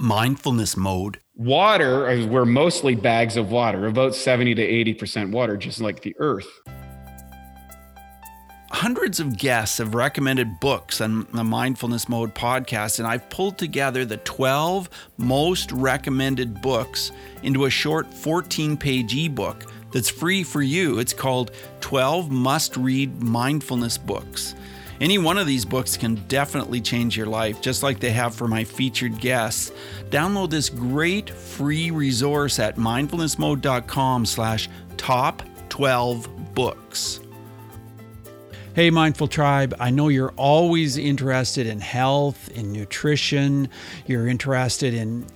mindfulness mode? Water, we're mostly bags of water, about 70 to 80% water, just like the earth. Hundreds of guests have recommended books on the Mindfulness Mode podcast, and I've pulled together the 12 most recommended books into a short 14 page ebook that's free for you. It's called 12 Must Read Mindfulness Books. Any one of these books can definitely change your life, just like they have for my featured guests. Download this great free resource at mindfulnessmode.com slash top 12 books. Hey, Mindful Tribe, I know you're always interested in health, in nutrition. You're interested in,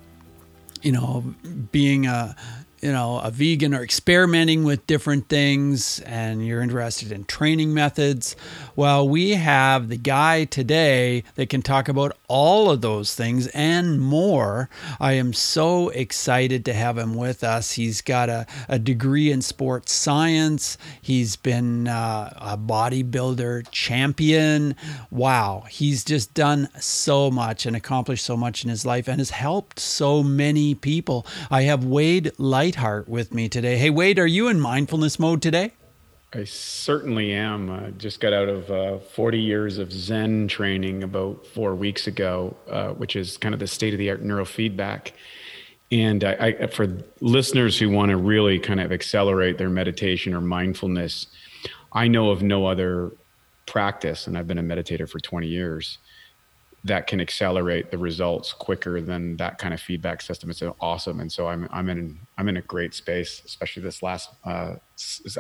you know, being a you know, a vegan or experimenting with different things and you're interested in training methods, well, we have the guy today that can talk about all of those things and more. I am so excited to have him with us. He's got a, a degree in sports science, he's been uh, a bodybuilder champion. Wow, he's just done so much and accomplished so much in his life and has helped so many people. I have Wade Light Heart with me today. Hey, Wade, are you in mindfulness mode today? I certainly am. I just got out of uh, 40 years of Zen training about four weeks ago, uh, which is kind of the state of the art neurofeedback. And I, I, for listeners who want to really kind of accelerate their meditation or mindfulness, I know of no other practice, and I've been a meditator for 20 years, that can accelerate the results quicker than that kind of feedback system. It's awesome, and so I'm I'm in I'm in a great space, especially this last. Uh,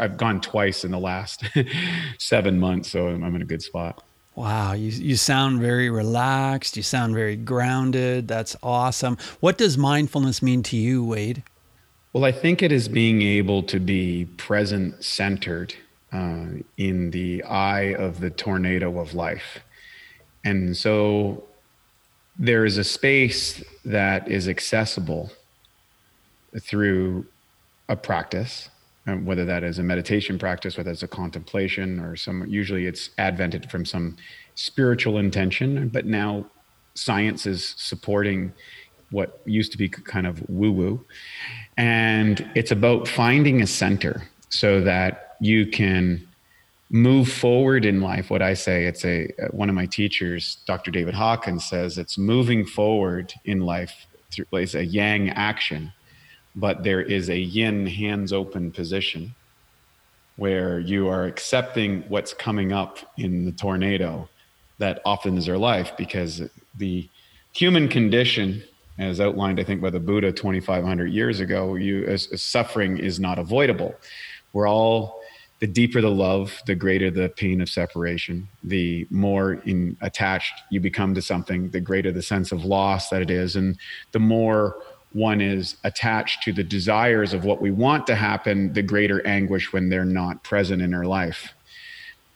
I've gone twice in the last seven months, so I'm, I'm in a good spot. Wow, you you sound very relaxed. You sound very grounded. That's awesome. What does mindfulness mean to you, Wade? Well, I think it is being able to be present centered uh, in the eye of the tornado of life and so there is a space that is accessible through a practice, um, whether that is a meditation practice, whether it's a contemplation or some, usually it's advented from some spiritual intention, but now science is supporting what used to be kind of woo woo. And it's about finding a center so that you can move forward in life what i say it's a one of my teachers dr david hawkins says it's moving forward in life through it's a yang action but there is a yin hands open position where you are accepting what's coming up in the tornado that often is our life because the human condition as outlined i think by the buddha 2500 years ago you as, as suffering is not avoidable. We're all the deeper the love, the greater the pain of separation. The more in, attached you become to something, the greater the sense of loss that it is. And the more one is attached to the desires of what we want to happen, the greater anguish when they're not present in our life.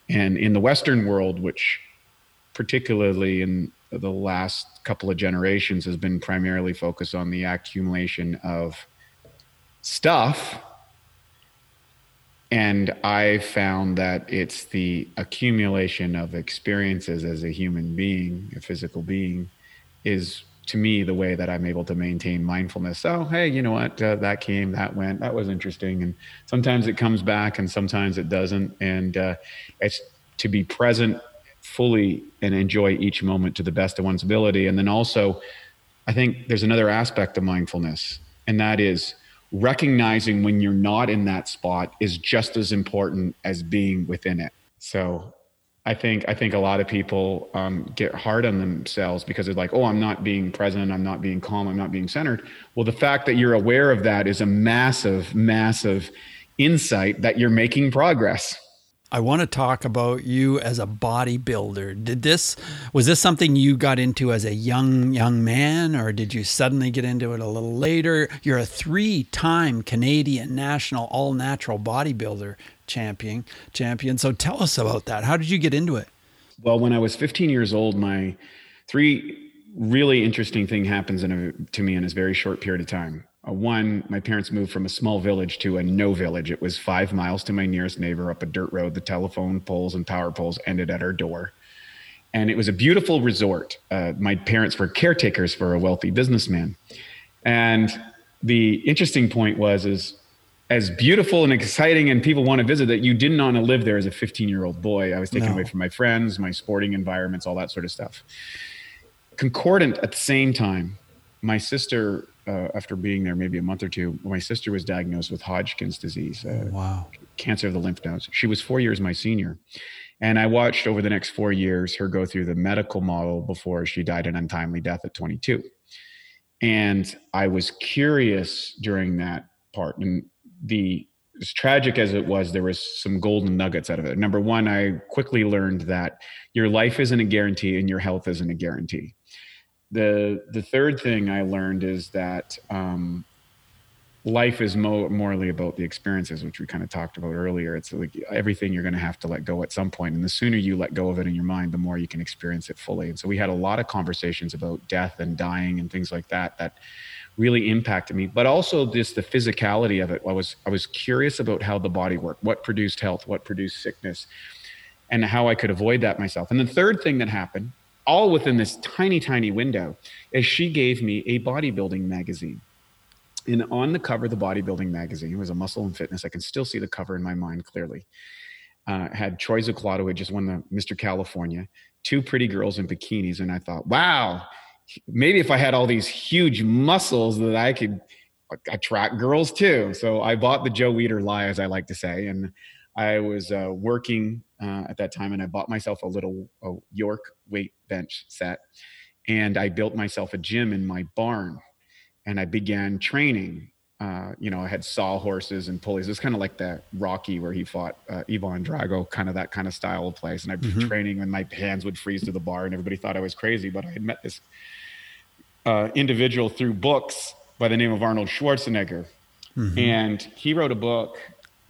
And in the Western world, which particularly in the last couple of generations has been primarily focused on the accumulation of stuff and I found that it's the accumulation of experiences as a human being, a physical being, is to me the way that I'm able to maintain mindfulness. So, hey, you know what? Uh, that came, that went, that was interesting. And sometimes it comes back and sometimes it doesn't. And uh, it's to be present fully and enjoy each moment to the best of one's ability. And then also, I think there's another aspect of mindfulness, and that is recognizing when you're not in that spot is just as important as being within it. So I think I think a lot of people um, get hard on themselves because they're like, oh, I'm not being present, I'm not being calm, I'm not being centered. Well, the fact that you're aware of that is a massive, massive insight that you're making progress. I want to talk about you as a bodybuilder. Did this was this something you got into as a young young man or did you suddenly get into it a little later? You're a 3-time Canadian national all-natural bodybuilder champion champion. So tell us about that. How did you get into it? Well, when I was 15 years old, my three really interesting thing happens a, to me in a very short period of time. Uh, one, my parents moved from a small village to a no village. It was five miles to my nearest neighbor up a dirt road. The telephone poles and power poles ended at our door. and it was a beautiful resort. Uh, my parents were caretakers for a wealthy businessman, and the interesting point was is as beautiful and exciting and people want to visit that you didn't want to live there as a 15 year old boy. I was taken no. away from my friends, my sporting environments, all that sort of stuff. Concordant at the same time, my sister, uh, after being there maybe a month or two, my sister was diagnosed with Hodgkin's disease. Uh, wow. Cancer of the lymph nodes. She was four years my senior. And I watched over the next four years her go through the medical model before she died an untimely death at 22. And I was curious during that part. And the as tragic as it was, there was some golden nuggets out of it. Number one, I quickly learned that your life isn't a guarantee and your health isn't a guarantee. The the third thing I learned is that um, life is mo- morally about the experiences, which we kind of talked about earlier. It's like everything you're going to have to let go at some point, and the sooner you let go of it in your mind, the more you can experience it fully. And so we had a lot of conversations about death and dying and things like that that really impacted me. But also just the physicality of it. I was I was curious about how the body worked, what produced health, what produced sickness, and how I could avoid that myself. And the third thing that happened, all within this tiny tiny window, is she gave me a bodybuilding magazine. And on the cover of the bodybuilding magazine was a muscle and fitness i can still see the cover in my mind clearly uh, had troy zuccolotto who just won the mr california two pretty girls in bikinis. And i thought wow maybe if i had all these huge muscles that i could attract girls too. So i bought the joe weider lie as i like to say. And i was uh, working uh, at that time and i bought myself a little a york weight bench set and i built myself a gym in my barn and I began training. Uh, you know, I had saw horses and pulleys. It's kind of like that Rocky where he fought uh, Ivan Drago, kind of that kind of style of place. And I'd be mm-hmm. training and my hands would freeze to the bar and everybody thought I was crazy. But I had met this uh, individual through books by the name of Arnold Schwarzenegger. Mm-hmm. And he wrote a book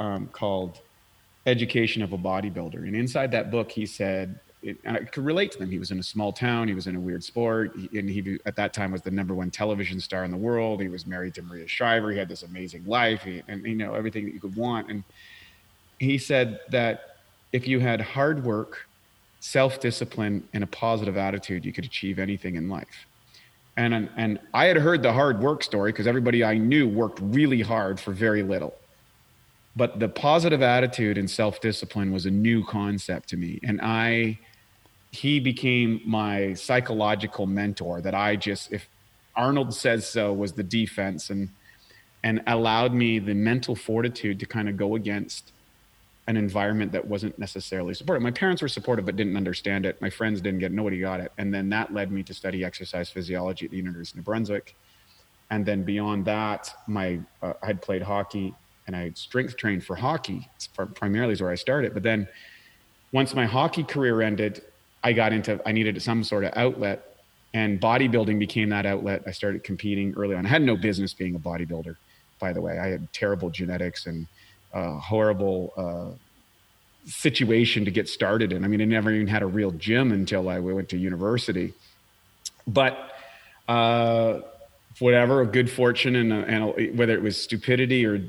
um, called Education of a Bodybuilder. And inside that book, he said, it, and I could relate to them. He was in a small town. He was in a weird sport, he, and he at that time was the number one television star in the world. He was married to Maria Shriver. He had this amazing life, he, and you know everything that you could want. And he said that if you had hard work, self-discipline, and a positive attitude, you could achieve anything in life. And and I had heard the hard work story because everybody I knew worked really hard for very little but the positive attitude and self-discipline was a new concept to me and i he became my psychological mentor that I just if Arnold says so was the defense and and allowed me the mental fortitude to kind of go against an environment that wasn't necessarily supportive. My parents were supportive but didn't understand it. My friends didn't get it. nobody got it. And then that led me to study exercise physiology at the University of New Brunswick. And then beyond that, my uh, I had played hockey and I strength trained for hockey. Primarily is where I started. But then once my hockey career ended, I got into, I needed some sort of outlet and bodybuilding became that outlet. I started competing early on. I had no business being a bodybuilder, by the way. I had terrible genetics and uh, horrible uh, situation to get started in. I mean, I never even had a real gym until I went to university. But uh, whatever, a good fortune and, and whether it was stupidity or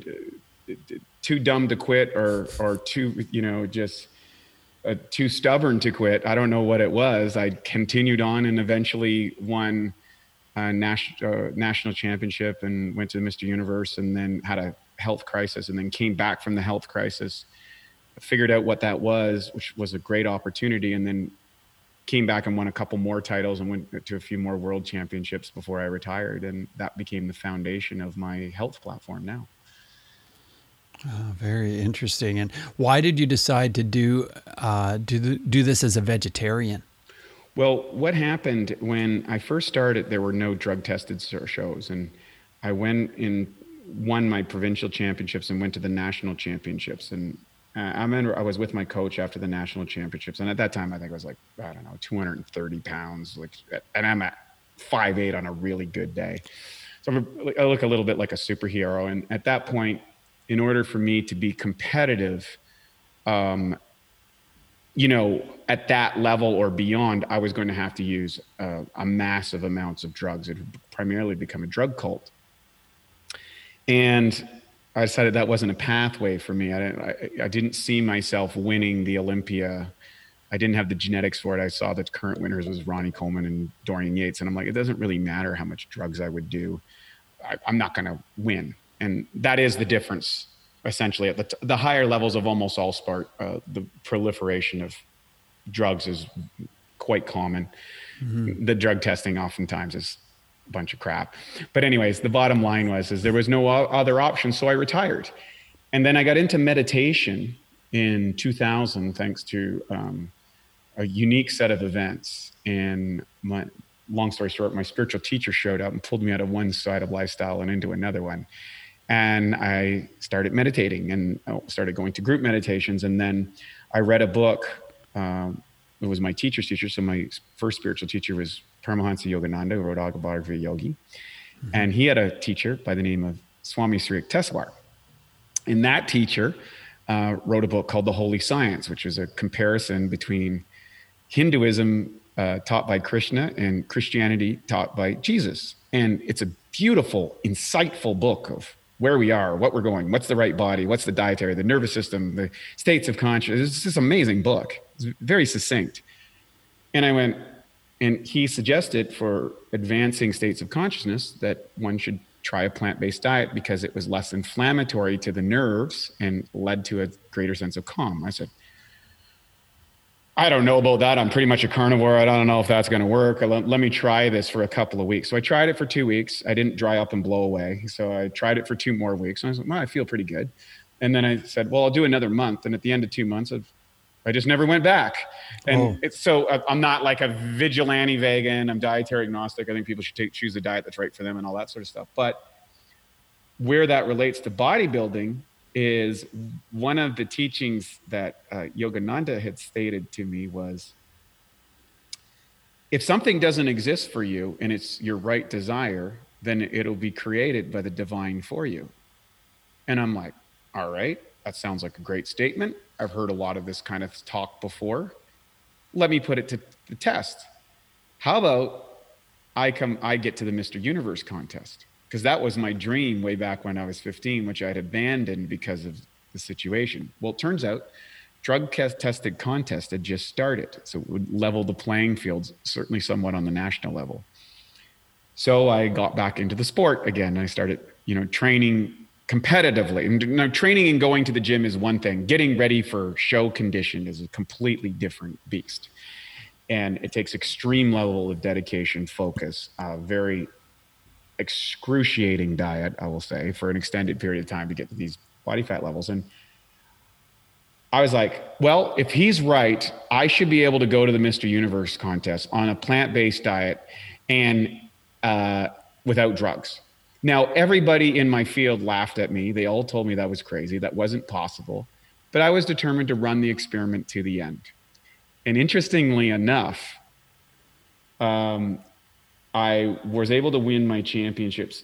too dumb to quit or or too, you know, just uh, too stubborn to quit. I don't know what it was. I continued on and eventually won a nas- uh, national championship and went to Mr. Universe and then had a health crisis and then came back from the health crisis, figured out what that was, which was a great opportunity, and then came back and won a couple more titles and went to a few more world championships before I retired. And that became the foundation of my health platform now. Oh, very interesting. And why did you decide to do uh, do the, do this as a vegetarian? Well, what happened when I first started? There were no drug tested shows, and I went and won my provincial championships and went to the national championships. And uh, I remember I was with my coach after the national championships, and at that time I think I was like I don't know 230 pounds, like, and I'm at five eight on a really good day. So I'm, I look a little bit like a superhero. And at that point, in order for me to be competitive, um, you know, at that level or beyond, I was going to have to use uh, a massive amounts of drugs. It would primarily become a drug cult. And I decided that wasn't a pathway for me. I didn't, I, I didn't see myself winning the Olympia I didn't have the genetics for it. I saw the current winners was Ronnie Coleman and Dorian Yates, and I'm like, it doesn't really matter how much drugs I would do. I, am not going to win, and that is the difference. Essentially, at the, t- the higher levels of almost all sport, uh, the proliferation of drugs is quite common. Mm-hmm. The drug testing oftentimes is a bunch of crap. But anyways, the bottom line was is there was no other option, so I retired, and then I got into meditation in 2000 thanks to um, a unique set of events. And my long story short, my spiritual teacher showed up and pulled me out of one side of lifestyle and into another one. And I started meditating and oh, started going to group meditations. And then I read a book. Um, it was my teacher's teacher. So my first spiritual teacher was Paramahansa Yogananda, who wrote Autobiography Yogi. Mm-hmm. And he had a teacher by the name of Swami Sri Yukteswar. And that teacher uh, wrote a book called The Holy Science, which was a comparison between Hinduism uh, taught by Krishna and Christianity taught by Jesus. And it's a beautiful, insightful book of where we are, what we're going, what's the right body, what's the dietary, the nervous system, the states of consciousness. It's this amazing book. It's very succinct. And I went, and he suggested for advancing states of consciousness that one should try a plant-based diet because it was less inflammatory to the nerves and led to a greater sense of calm. I said, I don't know about that. I'm pretty much a carnivore. I don't know if that's going to work. Let, let, me try this for a couple of weeks. So I tried it for two weeks. I didn't dry up and blow away. So I tried it for two more weeks. And I was like, well, I feel pretty good. And then I said, well, I'll do another month. And at the end of two months, I've, I just never went back. And oh. it's so uh, I'm not like a vigilante vegan. I'm dietary agnostic. I think people should take, choose a diet that's right for them and all that sort of stuff. But where that relates to bodybuilding is one of the teachings that uh, Yogananda had stated to me was if something doesn't exist for you and it's your right desire, then it'll be created by the divine for you. And I'm like, all right, that sounds like a great statement. I've heard a lot of this kind of talk before. Let me put it to the test. How about I come I get to the Mr. Universe contest? Because that was my dream way back when I was 15, which I had abandoned because of the situation. Well, it turns out drug tested contest had just started. So it would level the playing fields, certainly somewhat on the national level. So I got back into the sport again. I started, you know, training competitively. And training and going to the gym is one thing. Getting ready for show condition is a completely different beast. And it takes extreme level of dedication, focus, uh, very excruciating diet, I will say, for an extended period of time to get to these body fat levels. And I was like, well, if he's right, I should be able to go to the Mr. Universe contest on a plant based diet and uh, without drugs. Now, everybody in my field laughed at me. They all told me that was crazy. That wasn't possible. But I was determined to run the experiment to the end. And interestingly enough, um, I was able to win my championships,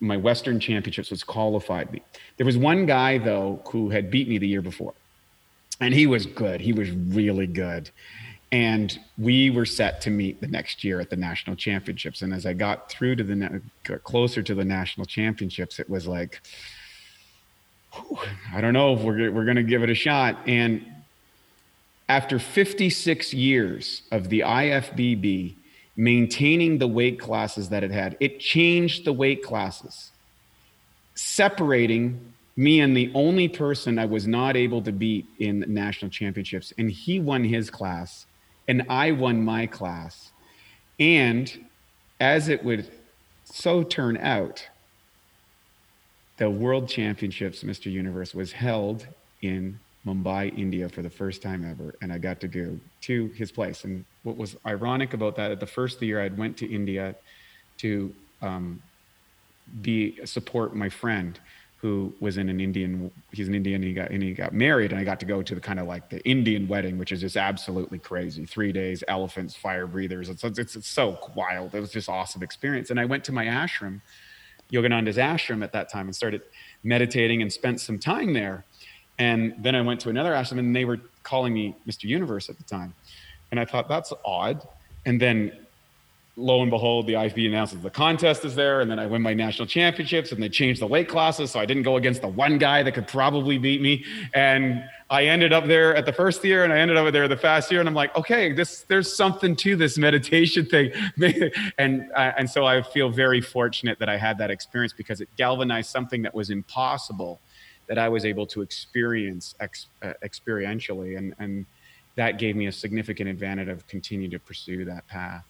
my Western championships, which qualified me. There was one guy though who had beat me the year before, and he was good. He was really good. And we were set to meet the next year at the national championships. And as I got through to the got closer to the national championships, it was like, I don't know if we're we're going to give it a shot. And after 56 years of the IFBB maintaining the weight classes that it had. It changed the weight classes, separating me and the only person I was not able to beat in national championships. And he won his class, and I won my class. And as it would so turn out, the World Championships, Mr. Universe, was held in Mumbai, India for the first time ever. And I got to go to his place. And what was ironic about that, at the first year, I'd went to India to um, be support my friend who was in an Indian. He's an Indian. He got and he got married, and I got to go to the kind of like the Indian wedding, which is just absolutely crazy. Three days, elephants, fire breathers. It's, it's it's so wild. It was just awesome experience. And I went to my ashram, Yogananda's ashram at that time, and started meditating and spent some time there. And then I went to another ashram, and they were calling me Mr. Universe at the time. And I thought, that's odd. And then lo and behold, the IFB announces the contest is there, and then I win my national championships, and they change the weight classes, so I didn't go against the one guy that could probably beat me, and I ended up there at the first year, and I ended up there the fast year, and I'm like, okay, this there's something to this meditation thing, and uh, and so I feel very fortunate that I had that experience because it galvanized something that was impossible, that I was able to experience ex, uh, experientially, and and that gave me a significant advantage of continuing to pursue that path.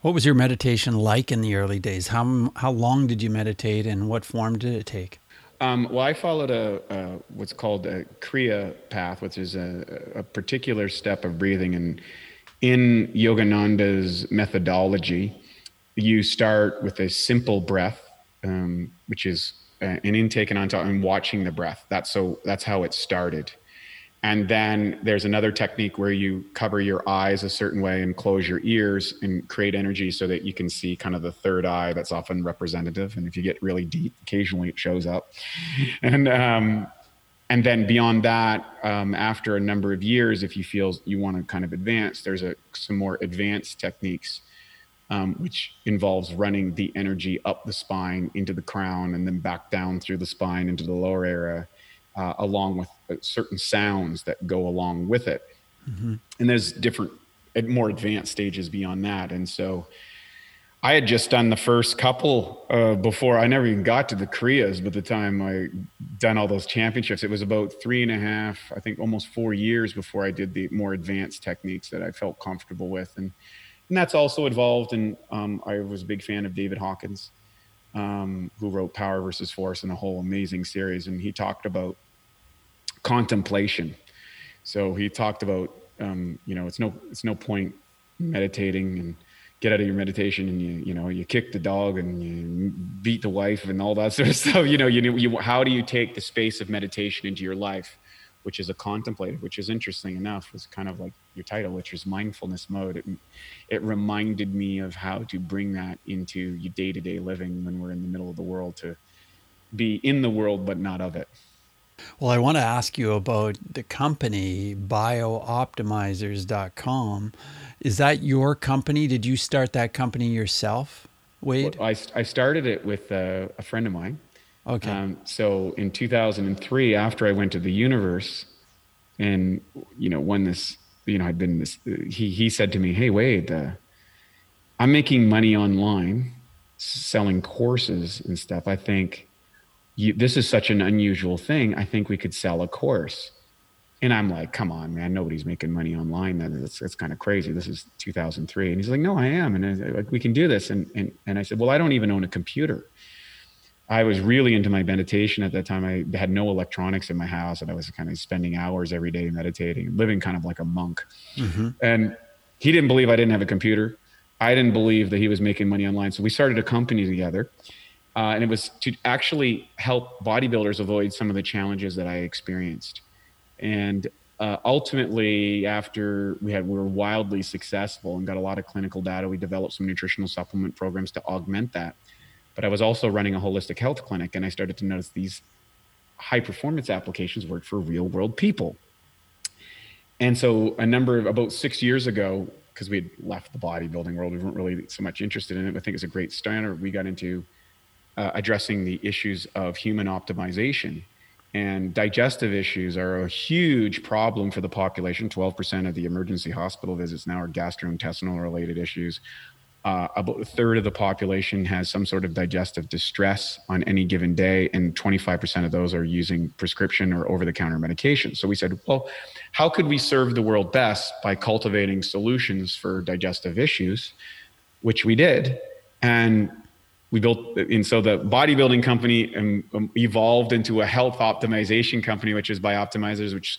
What was your meditation like in the early days? How how long did you meditate, and what form did it take? Um, well, I followed a, a, what's called a Kriya path, which is a, a particular step of breathing. And in Yogananda's methodology, you start with a simple breath, um, which is an intake and on top, and watching the breath. That's so. That's how it started. And then there's another technique where you cover your eyes a certain way and close your ears and create energy so that you can see kind of the third eye that's often representative. And if you get really deep, occasionally it shows up. And, um, and then beyond that, um, after a number of years, if you feel you want to kind of advance, there's a, some more advanced techniques, um, which involves running the energy up the spine into the crown and then back down through the spine into the lower area uh, along with uh, certain sounds that go along with it. Mm-hmm. And there's different, more advanced stages beyond that. And so I had just done the first couple uh, before I never even got to the Kriyas. By the time I done all those championships, it was about three and a half, I think almost four years before I did the more advanced techniques that I felt comfortable with. And, and that's also involved. And um, I was a big fan of David Hawkins, um, who wrote Power versus Force and a whole amazing series. And he talked about contemplation. So he talked about, um, you know, it's no, it's no point meditating and get out of your meditation and you, you know, you kick the dog and you beat the wife and all that sort of stuff. You know, you, you, how do you take the space of meditation into your life, which is a contemplative, which is interesting enough, was kind of like your title, which is mindfulness mode. It, it reminded me of how to bring that into your day to day living when we're in the middle of the world to be in the world, but not of it. Well, I want to ask you about the company, biooptimizers.com. Is that your company? Did you start that company yourself, Wade? Well, I, I started it with a, a friend of mine. Okay. Um, so in 2003, after I went to the universe and, you know, when this, you know, I'd been this, he, he said to me, Hey, Wade, uh, I'm making money online selling courses and stuff. I think you, this is such an unusual thing. I think we could sell a course. And I'm like, come on, man, nobody's making money online. That's, that's kind of crazy. This is 2003. And he's like, no, I am. And I, like, we can do this. And, and, and I said, well, I don't even own a computer. I was really into my meditation at that time. I had no electronics in my house and I was kind of spending hours every day meditating, living kind of like a monk. Mm-hmm. And he didn't believe I didn't have a computer. I didn't believe that he was making money online. So we started a company together uh, and it was to actually help bodybuilders avoid some of the challenges that I experienced. And uh, ultimately, after we had we were wildly successful and got a lot of clinical data, we developed some nutritional supplement programs to augment that. But I was also running a holistic health clinic, and I started to notice these high performance applications work for real world people. And so, a number of about six years ago, because we had left the bodybuilding world, we weren't really so much interested in it. I think it's a great standard. We got into uh, addressing the issues of human optimization. And digestive issues are a huge problem for the population. 12% of the emergency hospital visits now are gastrointestinal related issues. Uh, about a third of the population has some sort of digestive distress on any given day, and 25% of those are using prescription or over the counter medication. So we said, well, how could we serve the world best by cultivating solutions for digestive issues, which we did. And we built and so the bodybuilding company um, um, evolved into a health optimization company which is Bioptimizers which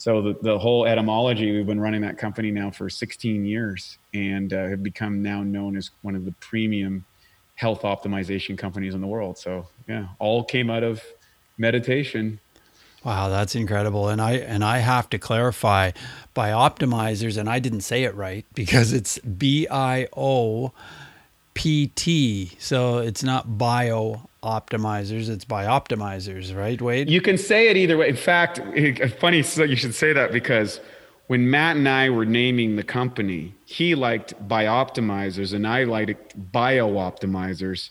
so the, the whole etymology we've been running that company now for 16 years and uh, have become now known as one of the premium health optimization companies in the world so yeah all came out of meditation Wow, that's incredible. And I and I have to clarify Bioptimizers and I didn't say it right because it's B I O PT. So it's not bio optimizers, it's bioptimizers, right, Wade? You can say it either way. In fact, funny so you should say that because when Matt and I were naming the company, he liked Bioptimizers and I liked Bio Optimizers.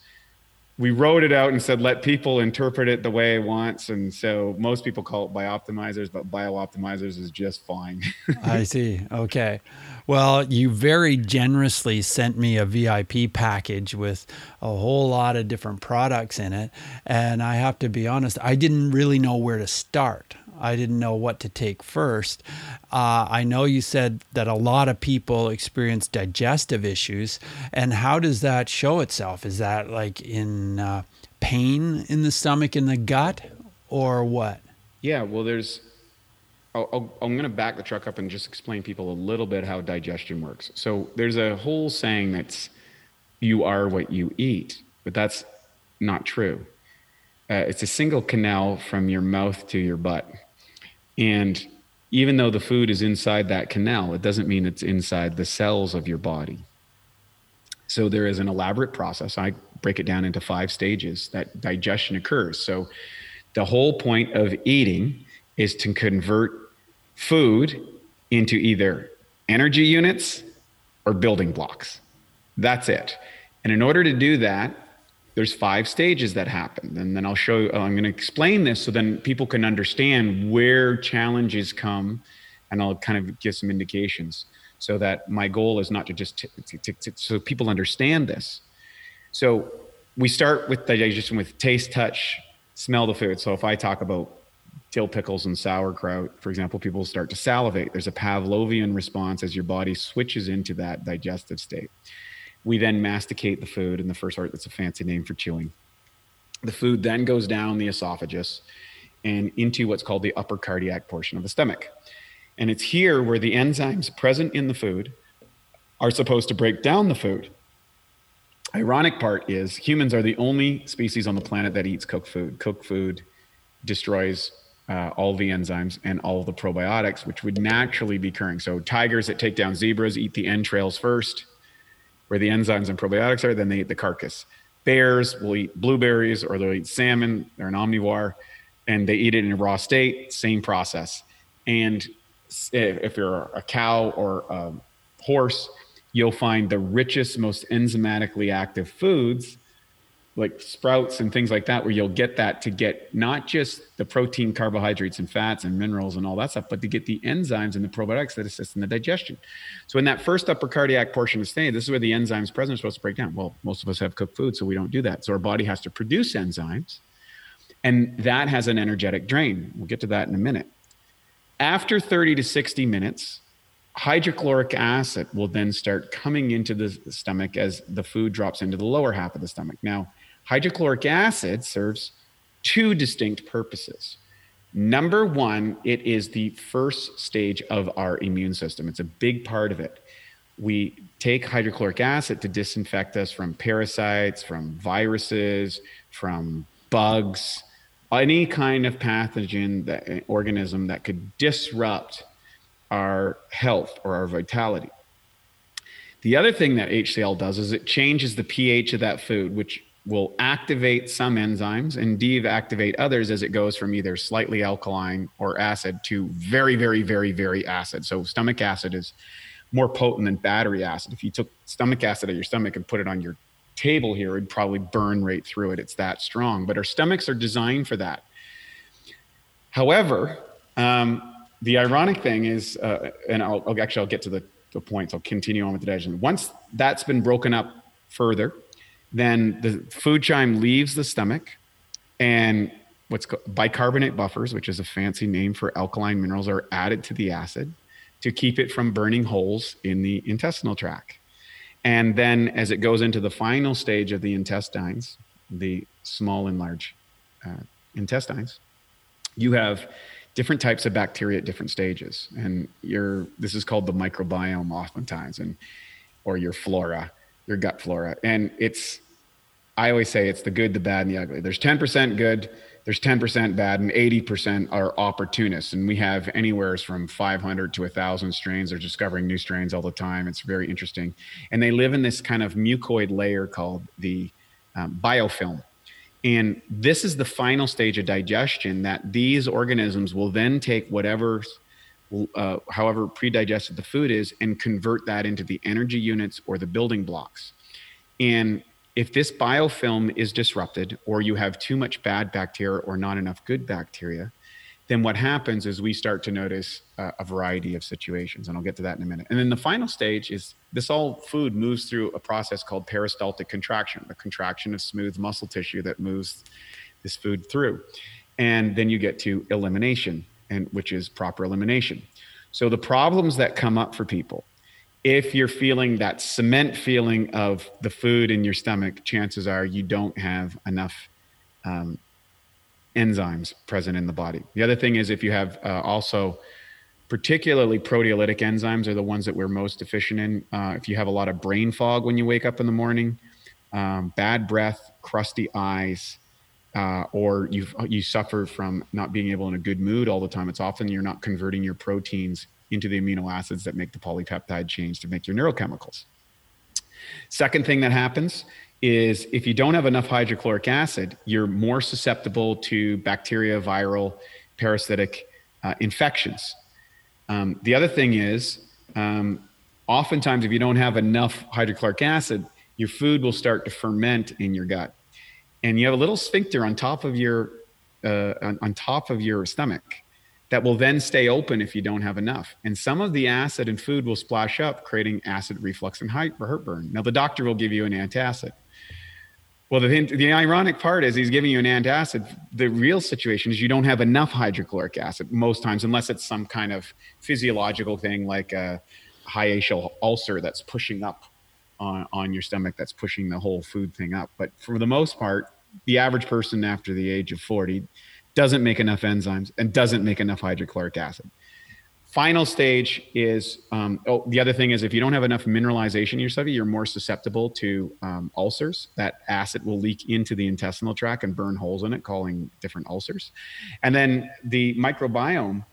We wrote it out and said, let people interpret it the way it wants. And so most people call it Bioptimizers, but Bio Optimizers is just fine. I see. Okay. Well, you very generously sent me a VIP package with a whole lot of different products in it. And I have to be honest, I didn't really know where to start. I didn't know what to take first. Uh, I know you said that a lot of people experience digestive issues, and how does that show itself? Is that like in uh, pain in the stomach, in the gut, or what? Yeah, well, there's. I am going to back the truck up and just explain people a little bit how digestion works. So there's a whole saying that's "you are what you eat," but that's not true. Uh, it's a single canal from your mouth to your butt. And even though the food is inside that canal, it doesn't mean it's inside the cells of your body. So there is an elaborate process. I break it down into five stages that digestion occurs. So the whole point of eating is to convert food into either energy units or building blocks. That's it. And in order to do that, there's five stages that happen and then i'll show you i'm going to explain this so then people can understand where challenges come and i'll kind of give some indications so that my goal is not to just t- t- t- so people understand this so we start with digestion with taste touch smell the food so if i talk about dill pickles and sauerkraut for example people start to salivate there's a pavlovian response as your body switches into that digestive state we then masticate the food, and the first part that's a fancy name for chewing. The food then goes down the esophagus and into what's called the upper cardiac portion of the stomach. And it's here where the enzymes present in the food are supposed to break down the food. Ironic part is humans are the only species on the planet that eats cooked food. Cooked food destroys uh, all the enzymes and all the probiotics, which would naturally be occurring. So tigers that take down zebras eat the entrails first where the enzymes and probiotics are, then they eat the carcass. Bears will eat blueberries or they'll eat salmon. They're an omnivore and they eat it in a raw state, same process. And if you're a cow or a horse, you'll find the richest, most enzymatically active foods like sprouts and things like that, where you'll get that to get not just the protein, carbohydrates, and fats and minerals and all that stuff, but to get the enzymes and the probiotics that assist in the digestion. So in that first upper cardiac portion of the state, this is where the enzymes present are supposed to break down. Well, most of us have cooked food, so we don't do that. So our body has to produce enzymes, and that has an energetic drain. We'll get to that in a minute. After 30 to 60 minutes, hydrochloric acid will then start coming into the stomach as the food drops into the lower half of the stomach. Now, hydrochloric acid serves two distinct purposes. Number one, it is the first stage of our immune system. It's a big part of it. We take hydrochloric acid to disinfect us from parasites, from viruses, from bugs, any kind of pathogen, that, organism that could disrupt our health or our vitality. The other thing that HCl does is it changes the pH of that food, which will activate some enzymes and deactivate others as it goes from either slightly alkaline or acid to very, very, very, very acid. So stomach acid is more potent than battery acid. If you took stomach acid at your stomach and put it on your table here, it'd probably burn right through it. It's that strong. But our stomachs are designed for that. However, um, the ironic thing is, uh, and I'll, I'll, actually I'll get to the, the So I'll continue on with the digestion. Once that's been broken up further, then the food chyme leaves the stomach and what's called bicarbonate buffers, which is a fancy name for alkaline minerals, are added to the acid to keep it from burning holes in the intestinal tract. And then as it goes into the final stage of the intestines, the small and large uh, intestines, you have different types of bacteria at different stages. And your this is called the microbiome oftentimes, and or your flora your gut flora. And it's, I always say it's the good, the bad, and the ugly. There's 10% good, there's 10% bad, and 80% are opportunists. And we have anywhere from 500 to 1,000 strains. They're discovering new strains all the time. It's very interesting. And they live in this kind of mucoid layer called the um, biofilm. And this is the final stage of digestion that these organisms will then take whatever uh, however pre-digested the food is, and convert that into the energy units or the building blocks. And if this biofilm is disrupted, or you have too much bad bacteria or not enough good bacteria, then what happens is we start to notice uh, a variety of situations, and I'll get to that in a minute. And then the final stage is this all food moves through a process called peristaltic contraction, the contraction of smooth muscle tissue that moves this food through, and then you get to elimination, and which is proper elimination. So the problems that come up for people, if you're feeling that cement feeling of the food in your stomach, chances are you don't have enough um, enzymes present in the body. The other thing is if you have uh, also particularly proteolytic enzymes are the ones that we're most deficient in. Uh, if you have a lot of brain fog when you wake up in the morning, um, bad breath, crusty eyes, uh, or you you suffer from not being able in a good mood all the time. It's often you're not converting your proteins into the amino acids that make the polypeptide change to make your neurochemicals. Second thing that happens is if you don't have enough hydrochloric acid, you're more susceptible to bacteria, viral, parasitic uh, infections. Um, the other thing is, um, oftentimes, if you don't have enough hydrochloric acid, your food will start to ferment in your gut, and you have a little sphincter on top of your uh, on, on top of your stomach that will then stay open if you don't have enough. And some of the acid in food will splash up, creating acid reflux and heartburn. Now, the doctor will give you an antacid. Well, the, the ironic part is he's giving you an antacid. The real situation is you don't have enough hydrochloric acid most times, unless it's some kind of physiological thing like a hiatal ulcer that's pushing up on, on your stomach, that's pushing the whole food thing up. But for the most part, the average person after the age of 40 doesn't make enough enzymes and doesn't make enough hydrochloric acid. Final stage is um, oh, the other thing is if you don't have enough mineralization in your stomach, you're more susceptible to um, ulcers. That acid will leak into the intestinal tract and burn holes in it, calling different ulcers. And then the microbiome,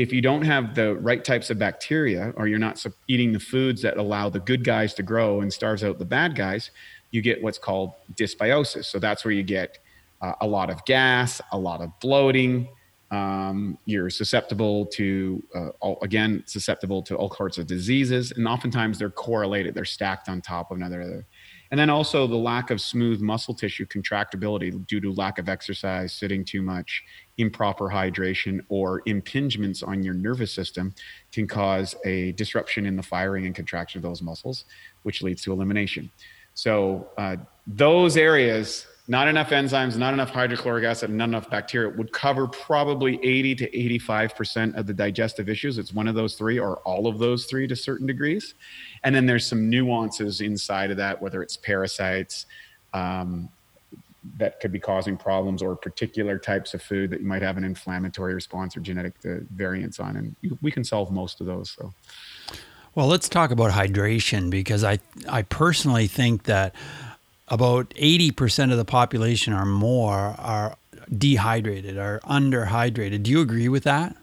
if you don't have the right types of bacteria or you're not eating the foods that allow the good guys to grow and starves out the bad guys, you get what's called dysbiosis. So that's where you get uh, a lot of gas, a lot of bloating um, you're susceptible to, uh, all, again, susceptible to all sorts of diseases. And oftentimes they're correlated, they're stacked on top of another. And then also the lack of smooth muscle tissue contractibility due to lack of exercise, sitting too much, improper hydration, or impingements on your nervous system can cause a disruption in the firing and contraction of those muscles, which leads to elimination. So, uh, those areas not enough enzymes, not enough hydrochloric acid, not enough bacteria would cover probably 80 to 85% of the digestive issues. It's one of those three or all of those three to certain degrees. And then there's some nuances inside of that, whether it's parasites um, that could be causing problems or particular types of food that you might have an inflammatory response or genetic uh, variants on. And we can solve most of those. So. Well, let's talk about hydration because I, I personally think that about 80% of the population or more are dehydrated, are underhydrated. Do you agree with that?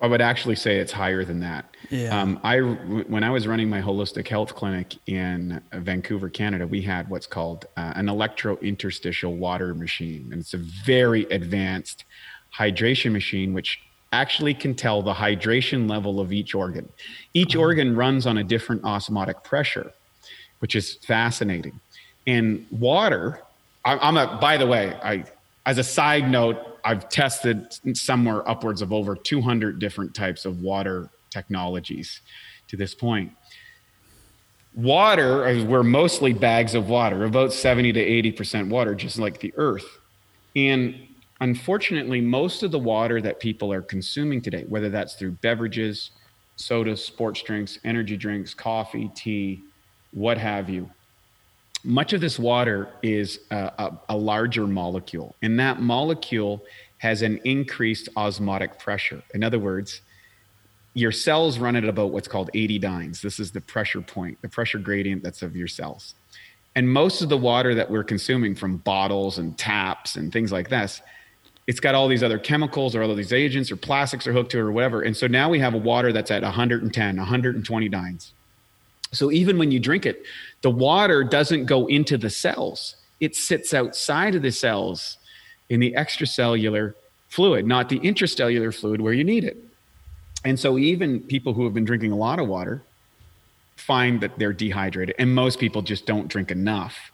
I would actually say it's higher than that. Yeah. Um, I when I was running my holistic health clinic in Vancouver, Canada, we had what's called uh, an electro-interstitial water machine, and it's a very advanced hydration machine, which actually can tell the hydration level of each organ. Each oh. organ runs on a different osmotic pressure, which is fascinating. In water, I'm a, by the way, I, as a side note, I've tested somewhere upwards of over 200 different types of water technologies to this point. Water, we're mostly bags of water, about 70 to 80% water, just like the earth. And unfortunately, most of the water that people are consuming today, whether that's through beverages, sodas, sports drinks, energy drinks, coffee, tea, what have you, much of this water is a, a, a, larger molecule, and that molecule has an increased osmotic pressure. In other words, your cells run at about what's called 80 dynes. This is the pressure point, the pressure gradient that's of your cells. And most of the water that we're consuming from bottles and taps and things like this, it's got all these other chemicals or all these agents or plastics are hooked to it or whatever. And so now we have a water that's at 110, 120 dynes. So even when you drink it, the water doesn't go into the cells, it sits outside of the cells in the extracellular fluid, not the intracellular fluid where you need it. And so even people who have been drinking a lot of water find that they're dehydrated, and most people just don't drink enough.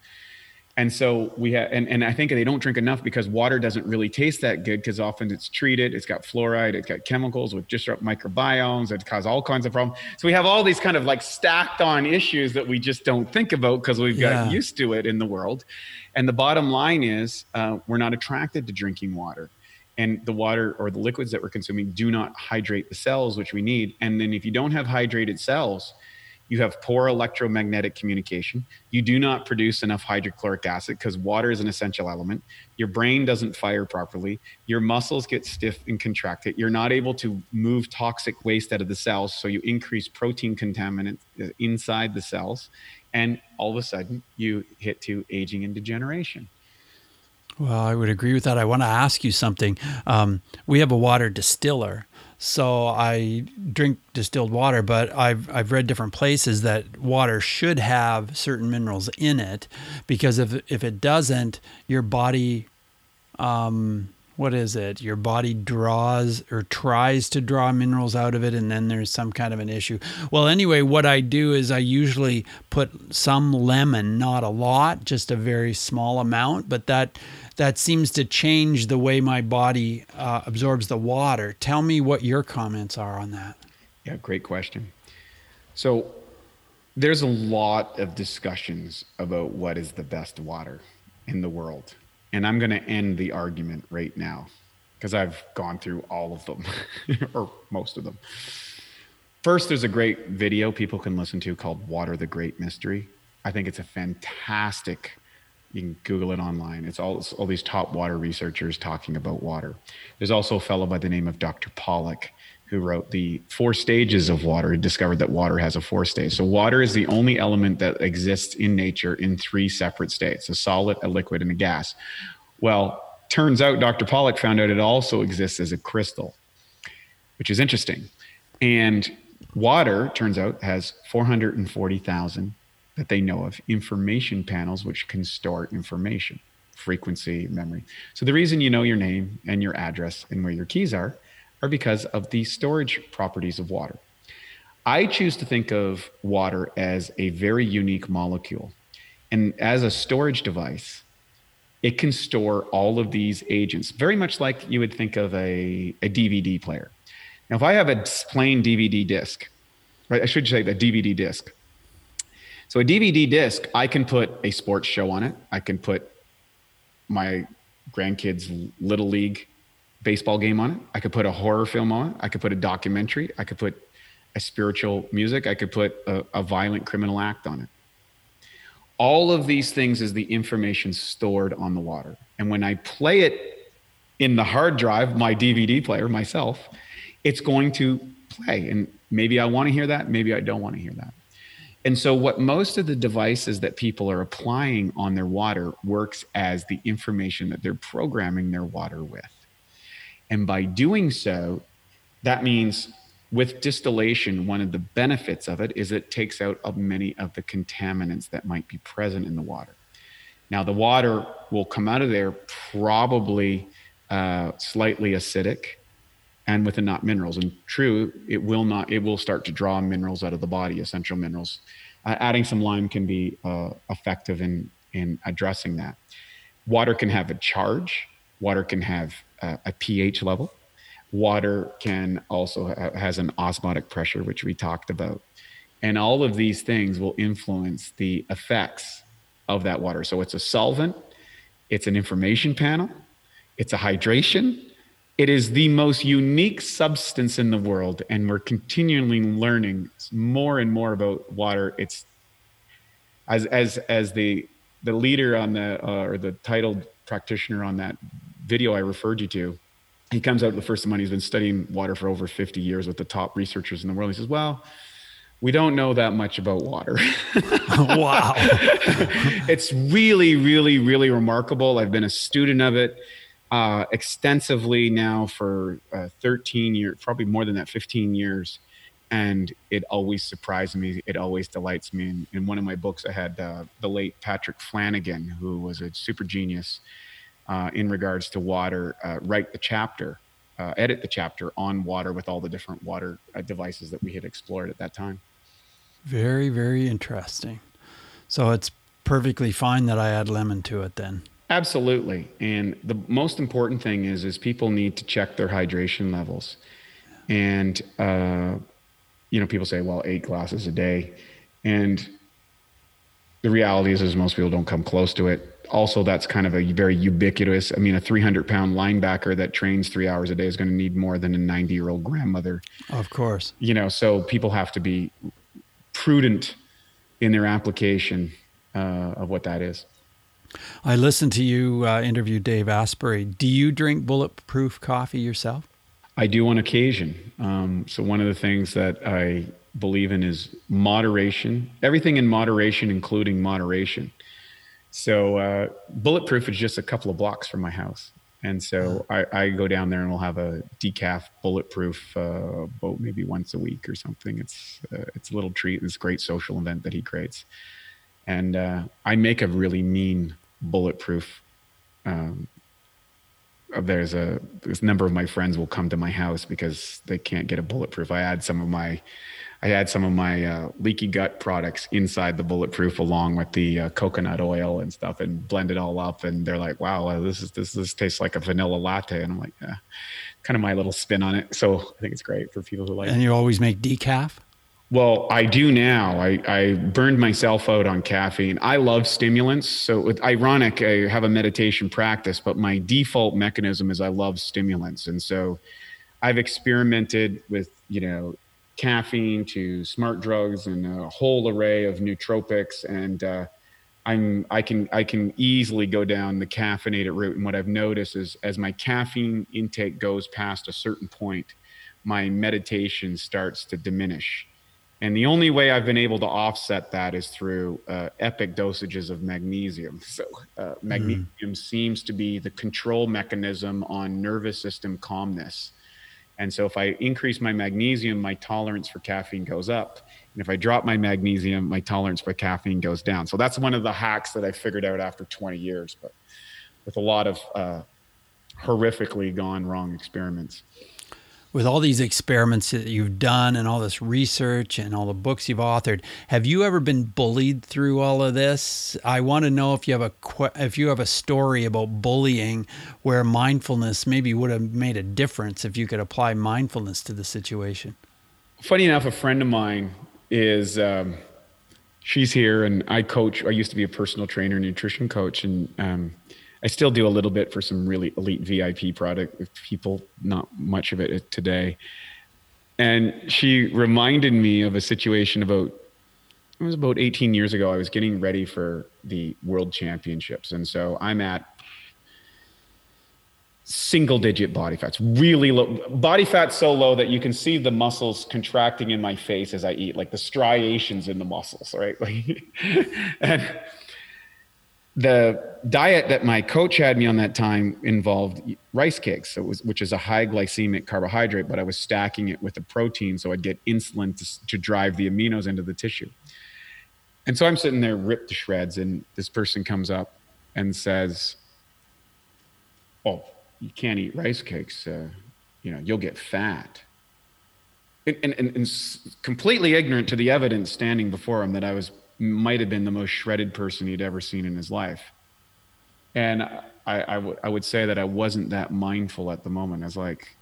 And so we have, and, and I think they don't drink enough because water doesn't really taste that good because often it's treated, it's got fluoride, it's got chemicals which disrupt microbiomes, it cause all kinds of problems. So we have all these kind of like stacked on issues that we just don't think about because we've got yeah. used to it in the world. And the bottom line is uh, we're not attracted to drinking water and the water or the liquids that we're consuming do not hydrate the cells which we need and then if you don't have hydrated cells you have poor electromagnetic communication. You do not produce enough hydrochloric acid because water is an essential element. Your brain doesn't fire properly. Your muscles get stiff and contracted. You're not able to move toxic waste out of the cells so you increase protein contaminant uh, inside the cells and all of a sudden you hit to aging and degeneration. Well, I would agree with that. I want to ask you something. Um, we have a water distiller, so I drink distilled water, but I've I've read different places that water should have certain minerals in it because if if it doesn't, your body um, what is it? Your body draws or tries to draw minerals out of it, and then there's some kind of an issue. Well, anyway, what I do is I usually put some lemon, not a lot, just a very small amount, but that that seems to change the way my body uh, absorbs the water. Tell me what your comments are on that. Yeah, great question. So, there's a lot of discussions about what is the best water in the world and I'm going to end the argument right now because I've gone through all of them or most of them. First, there's a great video people can listen to called Water the Great Mystery. I think it's a fantastic you can Google it online. It's all, it's all these top water researchers talking about water. There's also a fellow by the name of Dr. Pollack who wrote the four stages of water, and discovered that water has a four stage. So water is the only element that exists in nature in three separate states, a solid, a liquid, and a gas. Well, turns out Dr. Pollack found out it also exists as a crystal, which is interesting. And water, turns out, has 440,000 that they know of information panels which can store information, frequency, memory. So the reason you know your name and your address and where your keys are are because of the storage properties of water. I choose to think of water as a very unique molecule. And as a storage device, it can store all of these agents, very much like you would think of a, a DVD player. Now, if I have a plain DVD disc, right, I should say the DVD disc. So, a DVD disc, I can put a sports show on it. I can put my grandkids' little league baseball game on it. I could put a horror film on it. I could put a documentary. I could put a spiritual music. I could put a, a violent criminal act on it. All of these things is the information stored on the water. And when I play it in the hard drive, my DVD player, myself, it's going to play. And maybe I want to hear that. Maybe I don't want to hear that. And so, what most of the devices that people are applying on their water works as the information that they're programming their water with. And by doing so, that means with distillation, one of the benefits of it is it takes out of many of the contaminants that might be present in the water. Now, the water will come out of there probably uh, slightly acidic and with not minerals. And true, it will not, it will start to draw minerals out of the body, essential minerals. Uh, adding some lime can be uh, effective in, in addressing that. Water can have a charge, water can have uh, a pH level. Water can also ha- has an osmotic pressure, which we talked about, and all of these things will influence the effects of that water. So it's a solvent, it's an information panel, it's a hydration. It is the most unique substance in the world, and we're continually learning more and more about water. It's as as as the the leader on the uh, or the titled practitioner on that video I referred you to, he comes out the first money. He's been studying water for over 50 years with the top researchers in the world. He says, Well, we don't know that much about water. wow. it's really, really, really remarkable. I've been a student of it uh, extensively now for uh, 13 years, probably more than that, 15 years. And it always surprises me. It always delights me. In, in one of my books, I had uh, the late Patrick Flanagan, who was a super genius uh, in regards to water, uh, write the chapter uh, edit the chapter on water with all the different water devices that we had explored at that time. Very, very interesting. So it's perfectly fine that I add lemon to it then. Absolutely. And the most important thing is is people need to check their hydration levels. And uh, you know, people say, well, eight glasses a day. And the reality is is most people don't come close to it. Also, that's kind of a very ubiquitous. I mean, a 300 pound linebacker that trains three hours a day is going to need more than a 90 year old grandmother. Of course. You know, so people have to be prudent in their application uh, of what that is. I listened to you uh, interview Dave Asprey. Do you drink bulletproof coffee yourself? I do on occasion. Um, so one of the things that I believe in is moderation. Everything in moderation, including moderation. So uh, bulletproof is just a couple of blocks from my house, and so I, I go down there and we'll have a decaf bulletproof uh, boat maybe once a week or something. It's uh, it's a little treat. A great social event that he creates, and uh, I make a really mean bulletproof. Um, there's a this number of my friends will come to my house because they can't get a bulletproof. I add some of my I had some of my uh, leaky gut products inside the bulletproof along with the uh, coconut oil and stuff and blend it all up. And they're like, wow, this is, this, this tastes like a vanilla latte. And I'm like, yeah, kind of my little spin on it. So I think it's great for people who like And you always make decaf? Well, I do now. I, I burned myself out on caffeine. I love stimulants. So it's ironic, I have a meditation practice, but my default mechanism is I love stimulants. And so I've experimented with, you know, caffeine to smart drugs and a whole array of nootropics and uh, I'm I can I can easily go down the caffeinated route and what I've noticed is as my caffeine intake goes past a certain point my meditation starts to diminish and the only way I've been able to offset that is through uh, epic dosages of magnesium. So, uh, magnesium mm. seems to be the control mechanism on nervous system calmness. And so if I increase my magnesium, my tolerance for caffeine goes up. And if I drop my magnesium, my tolerance for caffeine goes down. So that's one of the hacks that I figured out after 20 years, but with a lot of uh, horrifically gone wrong experiments with all these experiments that you've done and all this research and all the books you've authored, have you ever been bullied through all of this? I want to know if you have a if you have a story about bullying where mindfulness maybe would have made a difference if you could apply mindfulness to the situation. Funny enough, a friend of mine is um, she's here, and I coach. I used to be a personal trainer, nutrition coach, and um, I still do a little bit for some really elite VIP product with people, not much of it today. And she reminded me of a situation about it was about 18 years ago. I was getting ready for the world championships. And so I'm at single digit body fats, really low body fat so low that you can see the muscles contracting in my face as I eat, like the striations in the muscles, right? Like, and the diet that my coach had me on that time involved rice cakes, so was, which is a high glycemic carbohydrate, but I was stacking it with a protein so I'd get insulin to, to drive the aminos into the tissue. And so I'm sitting there ripped to shreds, and this person comes up and says, "Oh, you can't eat rice cakes. Uh, you know, you'll get fat." And, and, and completely ignorant to the evidence standing before him that I was might have been the most shredded person he'd ever seen in his life. And I, I, w- I would say that I wasn't that mindful at the moment. I was like,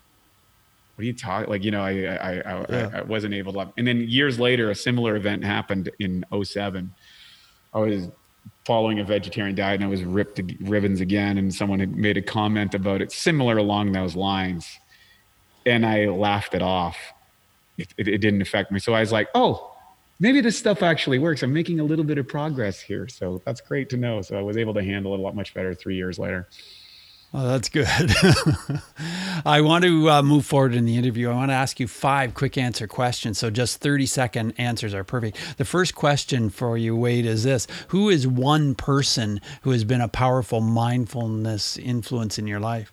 what are you talking? Like, you know, I, I, I, yeah. I, I wasn't able to. And then years later, a similar event happened in 07. I was following a vegetarian diet and I was ripped to ribbons again. And someone had made a comment about it similar along those lines. And I laughed it off. It, it, it didn't affect me. So I was like, oh, maybe this stuff actually works. I'm making a little bit of progress here. So that's great to know. So I was able to handle it a lot much better three years later. Oh, that's good. I want to uh, move forward in the interview. I want to ask you five quick answer questions. So, just 30 second answers are perfect. The first question for you, Wade, is this Who is one person who has been a powerful mindfulness influence in your life?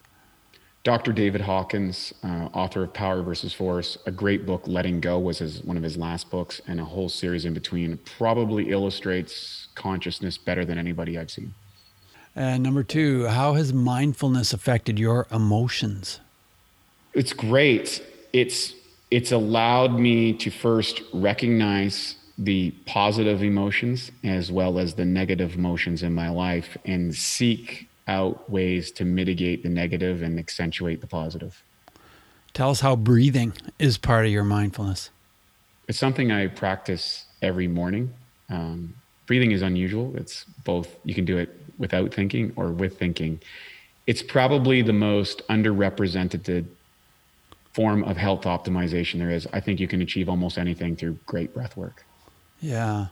Dr. David Hawkins, uh, author of Power versus Force, a great book, Letting Go, was his, one of his last books, and a whole series in between, probably illustrates consciousness better than anybody I've seen. And number two, how has mindfulness affected your emotions? It's great. It's it's allowed me to first recognize the positive emotions as well as the negative emotions in my life and seek out ways to mitigate the negative and accentuate the positive. Tell us how breathing is part of your mindfulness. It's something I practice every morning. Um, breathing is unusual. It's both, you can do it without thinking or with thinking. It's probably the most underrepresented form of health optimization there is. I think you can achieve almost anything through great breath work. Yeah.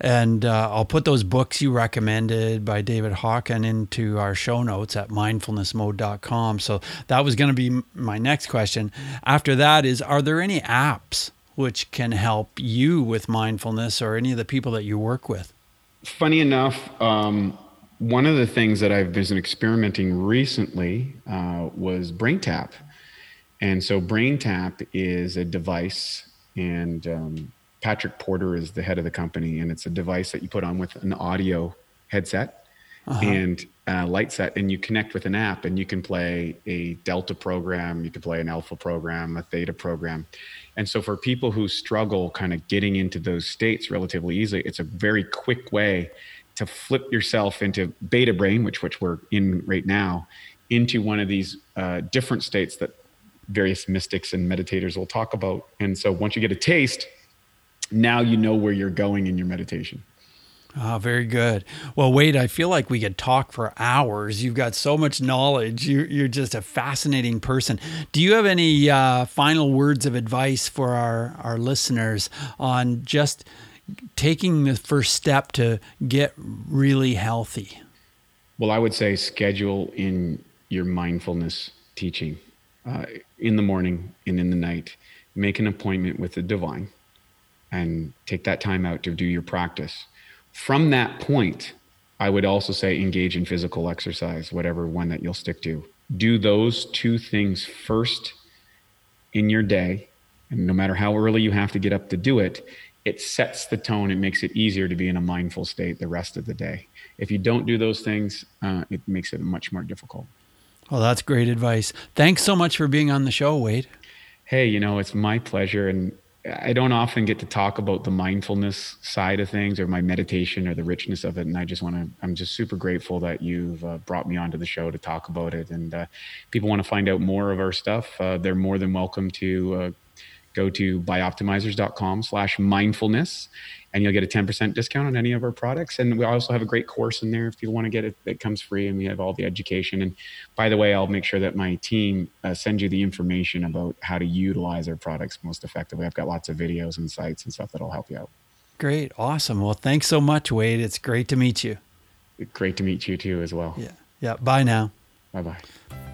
And uh, I'll put those books you recommended by David Hawken into our show notes at mindfulnessmode.com. So that was going to be my next question. After that is Are there any apps which can help you with mindfulness or any of the people that you work with? Funny enough, um, one of the things that I've been experimenting recently uh, was BrainTap. And so BrainTap is a device, and um, Patrick Porter is the head of the company, and it's a device that you put on with an audio headset uh-huh. and a light set, and you connect with an app, and you can play a Delta program, you can play an Alpha program, a Theta program. And so, for people who struggle kind of getting into those states relatively easily, it's a very quick way to flip yourself into beta brain, which which we're in right now, into one of these uh, different states that various mystics and meditators will talk about. And so, once you get a taste now you know where you're going in your meditation. Oh, very good. Well, Wade, I feel like we could talk for hours. You've got so much knowledge. You're, you're just a fascinating person. Do you have any uh, final words of advice for our, our listeners on just taking the first step to get really healthy? Well, I would say schedule in your mindfulness teaching uh, in the morning and in the night. Make an appointment with the divine and take that time out to do your practice. From that point, I would also say engage in physical exercise, whatever one that you'll stick to. Do those two things first in your day. And no matter how early you have to get up to do it, it sets the tone. It makes it easier to be in a mindful state the rest of the day. If you don't do those things, uh, it makes it much more difficult. Well, that's great advice. Thanks so much for being on the show, Wade. Hey, you know, it's my pleasure. And I don't often get to talk about the mindfulness side of things or my meditation or the richness of it. And I just want to, I'm just super grateful that you've uh, brought me onto the show to talk about it. And uh, people want to find out more of our stuff. Uh, they're more than welcome to uh, go to bioptimizers.com slash mindfulness and you'll get a 10% discount on any of our products. And we also have a great course in there if you want to get it, it comes free and we have all the education. And by the way, I'll make sure that my team uh, sends you the information about how to utilize our products most effectively. I've got lots of videos and sites and stuff that'll help you out. Great. Awesome. Well, thanks so much, Wade. It's great to meet you. Great to meet you too, as well. Yeah. Yeah. Bye now. Bye bye.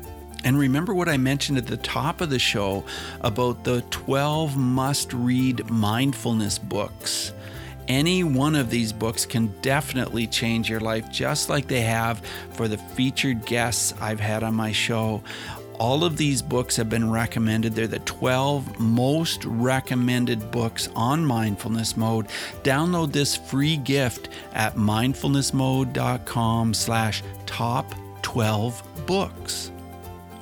And remember what I mentioned at the top of the show about the 12 must read mindfulness books. Any one of these books can definitely change your life, just like they have for the featured guests I've had on my show. All of these books have been recommended. They're the 12 most recommended books on mindfulness mode. Download this free gift at mindfulnessmode.com slash top 12 books.